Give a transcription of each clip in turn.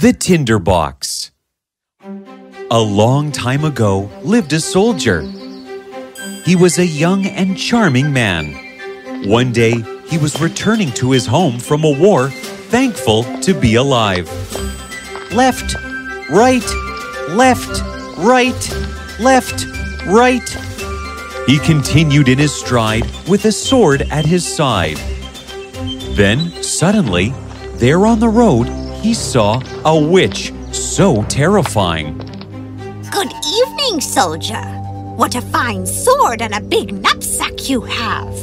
The Tinderbox A long time ago lived a soldier. He was a young and charming man. One day, he was returning to his home from a war, thankful to be alive. Left, right, left, right, left, right. He continued in his stride with a sword at his side. Then, suddenly, there on the road, he saw a witch so terrifying. Good evening, soldier. What a fine sword and a big knapsack you have.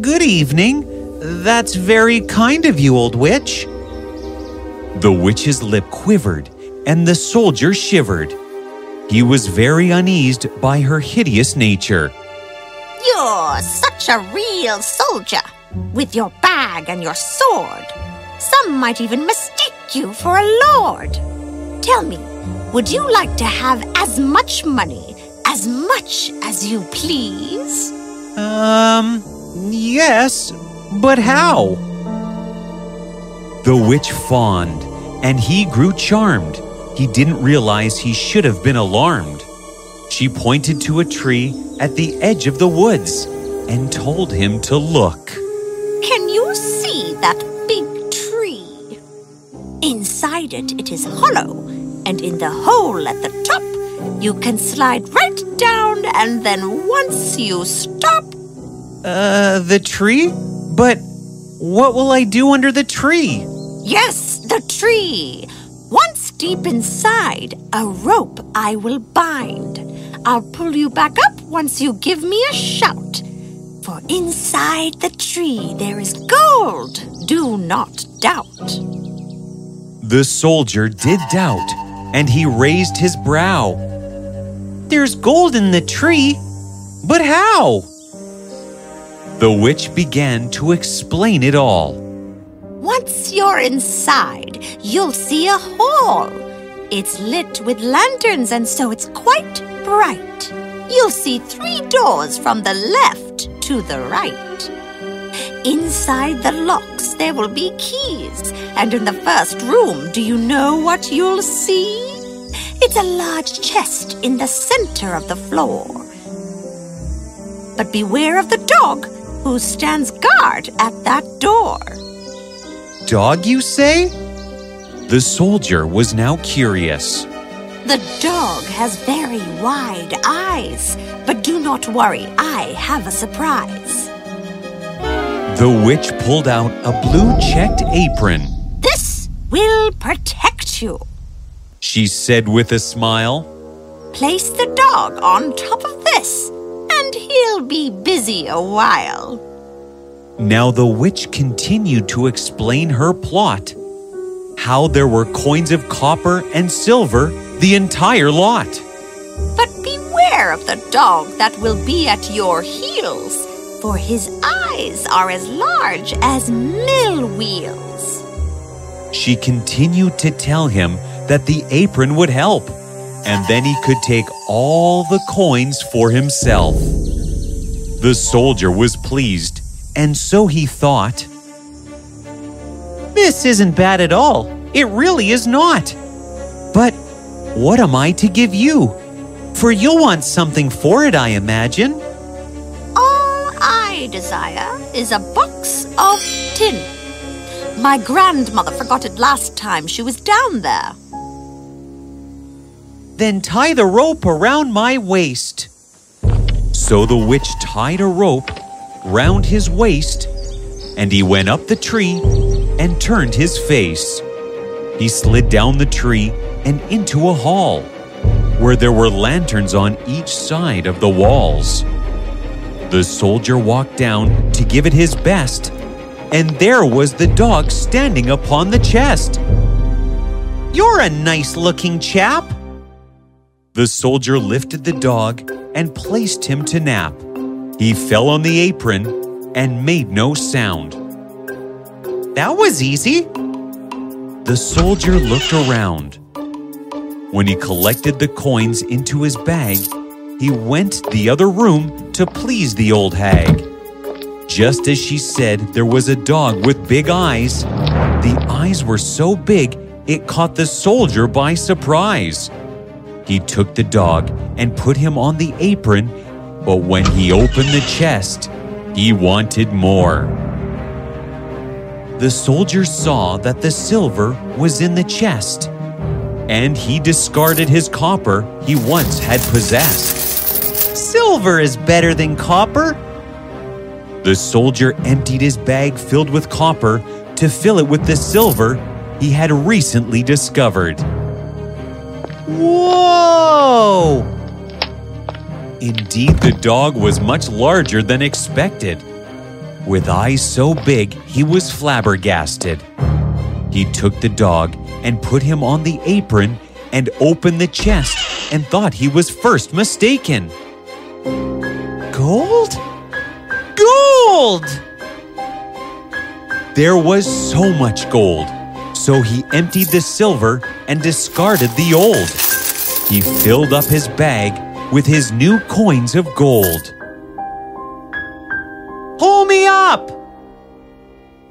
Good evening. That's very kind of you, old witch. The witch's lip quivered, and the soldier shivered. He was very uneased by her hideous nature. You're such a real soldier, with your bag and your sword. Some might even mistake you for a lord. Tell me, would you like to have as much money, as much as you please? Um, yes, but how? The witch fawned, and he grew charmed. He didn't realize he should have been alarmed. She pointed to a tree at the edge of the woods and told him to look. Can you see that big tree? It is hollow, and in the hole at the top, you can slide right down, and then once you stop, Uh, the tree? But what will I do under the tree? yes, the tree. Once deep inside, a rope I will bind. I'll pull you back up once you give me a shout. For inside the tree there is gold. Do not doubt. The soldier did doubt, and he raised his brow. There's gold in the tree, but how? The witch began to explain it all. Once you're inside, you'll see a hall. It's lit with lanterns, and so it's quite bright. You'll see three doors from the left to the right. Inside the locks, there will be keys. And in the first room, do you know what you'll see? It's a large chest in the center of the floor. But beware of the dog who stands guard at that door. Dog, you say? The soldier was now curious. The dog has very wide eyes, but do not worry, I have a surprise. The witch pulled out a blue checked apron. This will protect you. She said with a smile. Place the dog on top of this, and he'll be busy a while. Now the witch continued to explain her plot. How there were coins of copper and silver, the entire lot. But beware of the dog that will be at your heels, for his eyes are as large as mill wheels. She continued to tell him that the apron would help, and then he could take all the coins for himself. The soldier was pleased, and so he thought, This isn't bad at all. It really is not. But what am I to give you? For you'll want something for it, I imagine. I desire is a box of tin. My grandmother forgot it last time she was down there. Then tie the rope around my waist. So the witch tied a rope round his waist, and he went up the tree and turned his face. He slid down the tree and into a hall, where there were lanterns on each side of the walls. The soldier walked down to give it his best, and there was the dog standing upon the chest. You're a nice looking chap. The soldier lifted the dog and placed him to nap. He fell on the apron and made no sound. That was easy. The soldier looked around. When he collected the coins into his bag, he went the other room to please the old hag. Just as she said there was a dog with big eyes, the eyes were so big it caught the soldier by surprise. He took the dog and put him on the apron, but when he opened the chest, he wanted more. The soldier saw that the silver was in the chest, and he discarded his copper he once had possessed. Silver is better than copper. The soldier emptied his bag filled with copper to fill it with the silver he had recently discovered. Whoa! Indeed, the dog was much larger than expected. With eyes so big, he was flabbergasted. He took the dog and put him on the apron and opened the chest and thought he was first mistaken. Gold? Gold! There was so much gold, so he emptied the silver and discarded the old. He filled up his bag with his new coins of gold. Pull me up!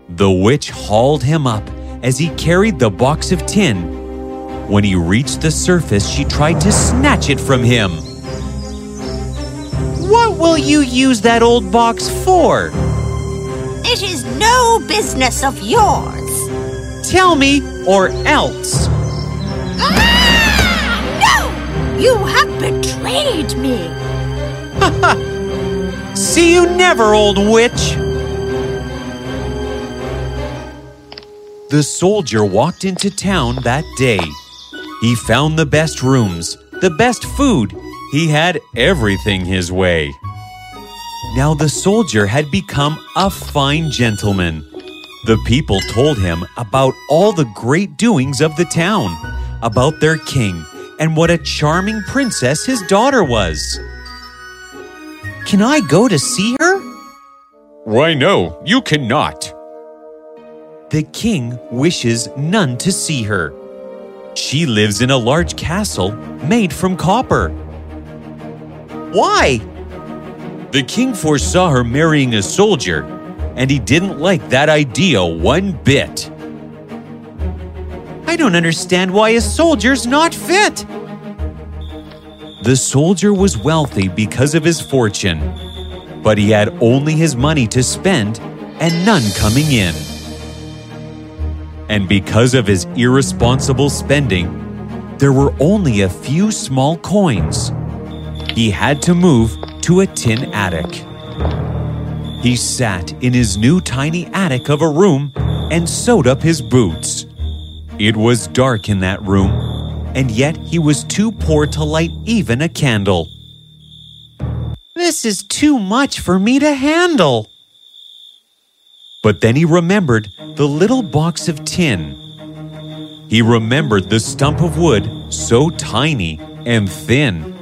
The witch hauled him up as he carried the box of tin. When he reached the surface, she tried to snatch it from him. What will you use that old box for? It is no business of yours. Tell me, or else. Ah! No! You have betrayed me. See you never, old witch! The soldier walked into town that day. He found the best rooms, the best food. He had everything his way. Now the soldier had become a fine gentleman. The people told him about all the great doings of the town, about their king, and what a charming princess his daughter was. Can I go to see her? Why, no, you cannot. The king wishes none to see her. She lives in a large castle made from copper. Why? The king foresaw her marrying a soldier, and he didn't like that idea one bit. I don't understand why a soldier's not fit. The soldier was wealthy because of his fortune, but he had only his money to spend and none coming in. And because of his irresponsible spending, there were only a few small coins. He had to move to a tin attic. He sat in his new tiny attic of a room and sewed up his boots. It was dark in that room, and yet he was too poor to light even a candle. This is too much for me to handle. But then he remembered the little box of tin. He remembered the stump of wood so tiny and thin.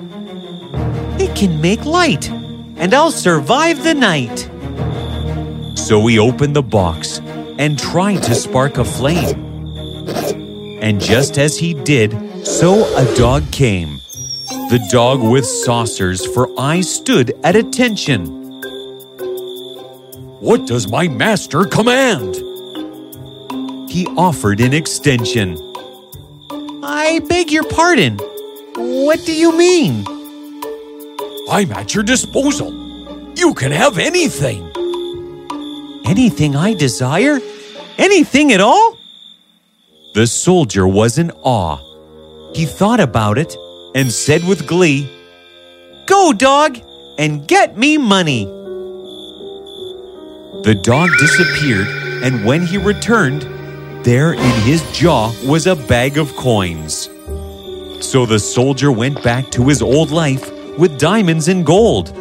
It can make light, and I'll survive the night. So he opened the box and tried to spark a flame. And just as he did, so a dog came. The dog with saucers for eyes stood at attention. What does my master command? He offered an extension. I beg your pardon. What do you mean? I'm at your disposal. You can have anything. Anything I desire? Anything at all? The soldier was in awe. He thought about it and said with glee, Go, dog, and get me money. The dog disappeared, and when he returned, there in his jaw was a bag of coins. So the soldier went back to his old life with diamonds and gold.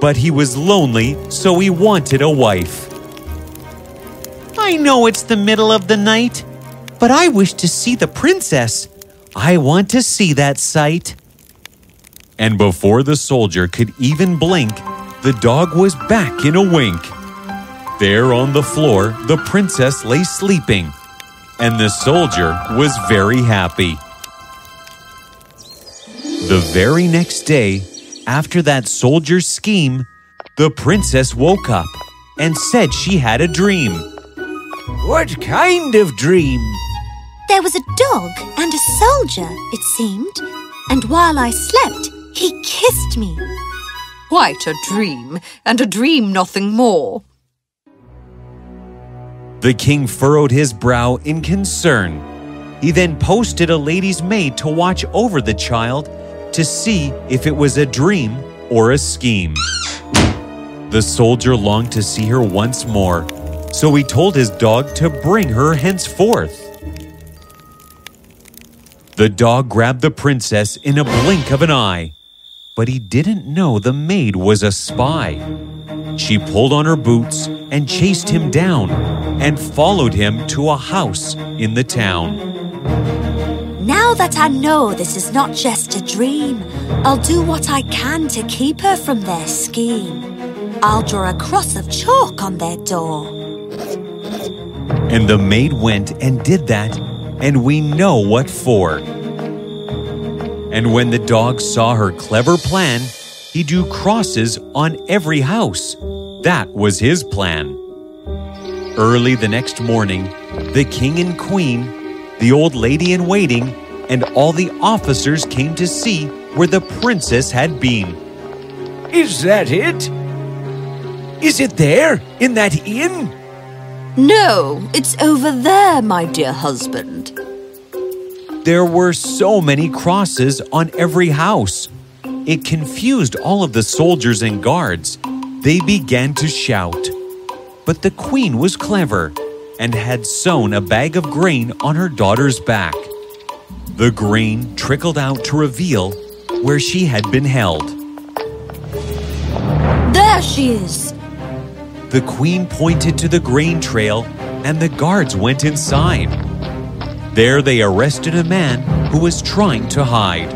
But he was lonely, so he wanted a wife. I know it's the middle of the night, but I wish to see the princess. I want to see that sight. And before the soldier could even blink, the dog was back in a wink. There on the floor, the princess lay sleeping, and the soldier was very happy. The very next day, after that soldier's scheme, the princess woke up and said she had a dream. What kind of dream? There was a dog and a soldier, it seemed, and while I slept, he kissed me. Quite a dream, and a dream nothing more. The king furrowed his brow in concern. He then posted a lady's maid to watch over the child to see if it was a dream or a scheme. The soldier longed to see her once more, so he told his dog to bring her henceforth. The dog grabbed the princess in a blink of an eye, but he didn't know the maid was a spy. She pulled on her boots and chased him down and followed him to a house in the town. Now that I know this is not just a dream, I'll do what I can to keep her from their scheme. I'll draw a cross of chalk on their door. And the maid went and did that, and we know what for. And when the dog saw her clever plan, he drew crosses on every house. That was his plan. Early the next morning, the king and queen, the old lady in waiting, and all the officers came to see where the princess had been. Is that it? Is it there, in that inn? No, it's over there, my dear husband. There were so many crosses on every house. It confused all of the soldiers and guards. They began to shout. But the queen was clever and had sewn a bag of grain on her daughter's back. The grain trickled out to reveal where she had been held. There she is. The queen pointed to the grain trail, and the guards went inside. There they arrested a man who was trying to hide.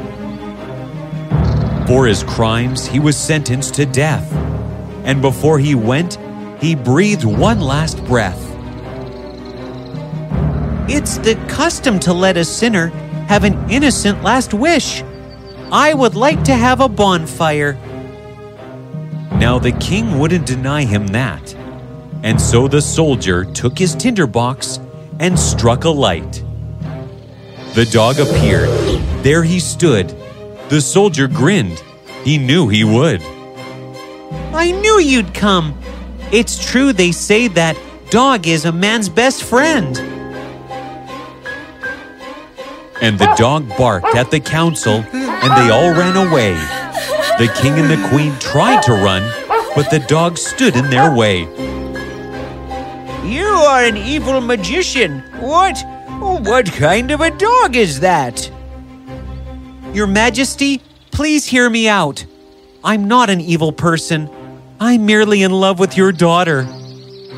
For his crimes, he was sentenced to death. And before he went, he breathed one last breath. It's the custom to let a sinner have an innocent last wish. I would like to have a bonfire. Now the king wouldn't deny him that. And so the soldier took his tinderbox and struck a light. The dog appeared. There he stood. The soldier grinned. He knew he would. I knew you'd come. It's true they say that dog is a man's best friend. And the dog barked at the council, and they all ran away. The king and the queen tried to run, but the dog stood in their way. You are an evil magician. What? What kind of a dog is that? Your Majesty, please hear me out. I'm not an evil person. I'm merely in love with your daughter.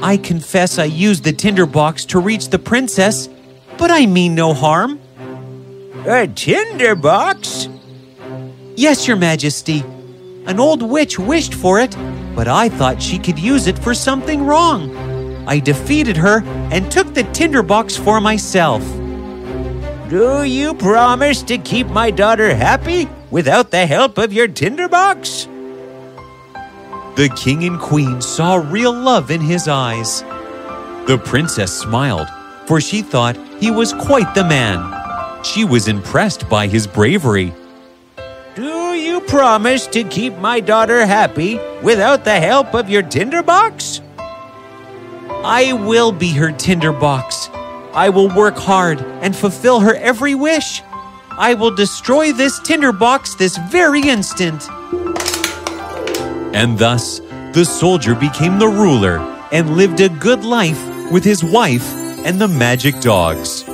I confess I used the tinderbox to reach the princess, but I mean no harm. A tinderbox? Yes, Your Majesty. An old witch wished for it, but I thought she could use it for something wrong. I defeated her and took the tinderbox for myself. Do you promise to keep my daughter happy without the help of your tinderbox? The king and queen saw real love in his eyes. The princess smiled, for she thought he was quite the man. She was impressed by his bravery. Do you promise to keep my daughter happy without the help of your tinderbox? I will be her tinderbox. I will work hard and fulfill her every wish. I will destroy this tinderbox this very instant. And thus, the soldier became the ruler and lived a good life with his wife and the magic dogs.